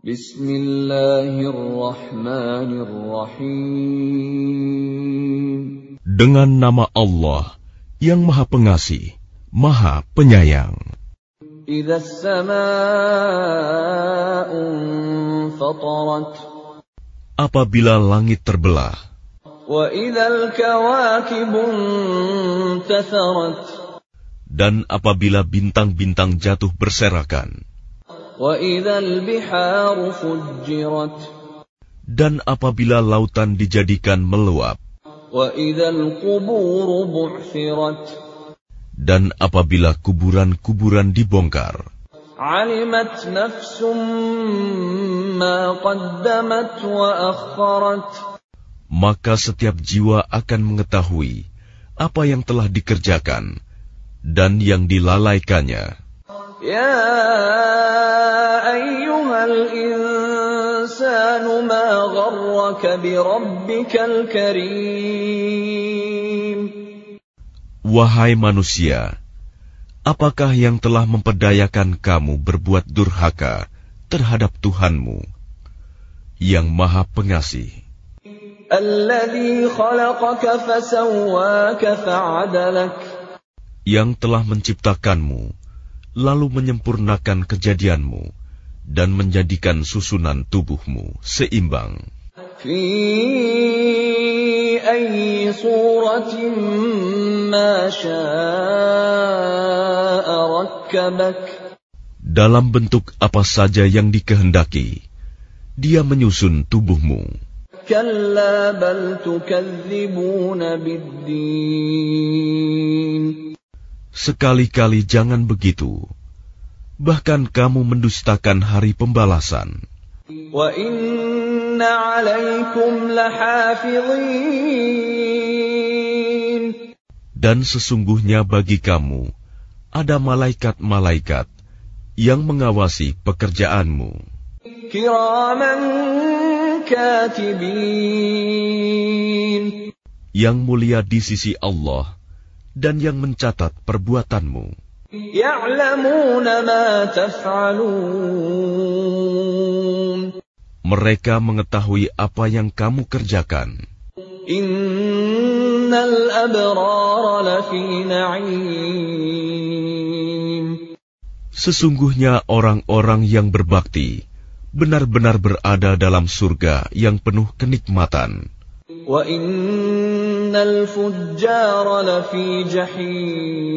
Bismillahirrahmanirrahim. Dengan nama Allah yang Maha Pengasih, Maha Penyayang. Apabila langit terbelah. Dan apabila bintang-bintang jatuh berserakan. Dan apabila lautan dijadikan meluap, dan apabila kuburan-kuburan dibongkar, maka setiap jiwa akan mengetahui apa yang telah dikerjakan dan yang dilalaikannya. Ya أيها الإنسان ما غرك بربك الكريم Wahai manusia, apakah yang telah memperdayakan kamu berbuat durhaka terhadap Tuhanmu yang Maha Pengasih, الذي خلقك فسواك فعدلك yang telah menciptakanmu, lalu menyempurnakan kejadianmu dan menjadikan susunan tubuhmu seimbang. Dalam bentuk apa saja yang dikehendaki, dia menyusun tubuhmu. Sekali-kali jangan begitu bahkan kamu mendustakan hari pembalasan. Dan sesungguhnya bagi kamu ada malaikat-malaikat yang mengawasi pekerjaanmu. Yang mulia di sisi Allah dan yang mencatat perbuatanmu. يعلمون ما تفعلون Mereka mengetahui apa yang kamu kerjakan. إن الأبرار لفي نعيم Sesungguhnya orang-orang yang berbakti benar-benar berada dalam surga yang penuh kenikmatan. وإن الفجار لفي جحيم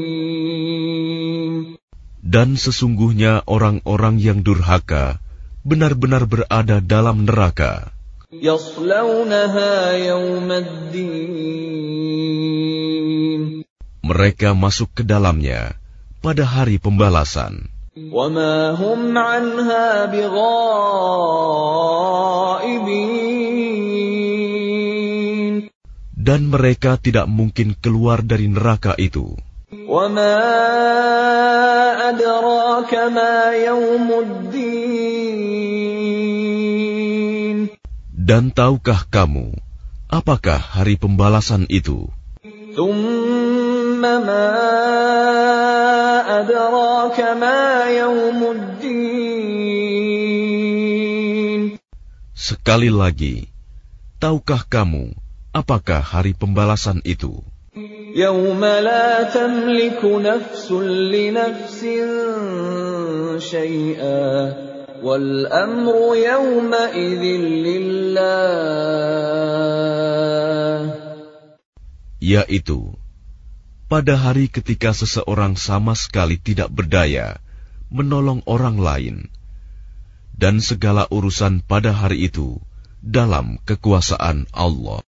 dan sesungguhnya orang-orang yang durhaka benar-benar berada dalam neraka. Mereka masuk ke dalamnya pada hari pembalasan. Dan mereka tidak mungkin keluar dari neraka itu. وما أدراك ما يوم الدين Dan tahukah kamu apakah hari pembalasan itu? ثم ما أدراك ما يوم الدين Sekali lagi, tahukah kamu apakah hari pembalasan itu? يوم لا تملك نفس لنفس شيئا والأمر يومئذ لله Yaitu, pada hari ketika seseorang sama sekali tidak berdaya menolong orang lain, dan segala urusan pada hari itu dalam kekuasaan Allah.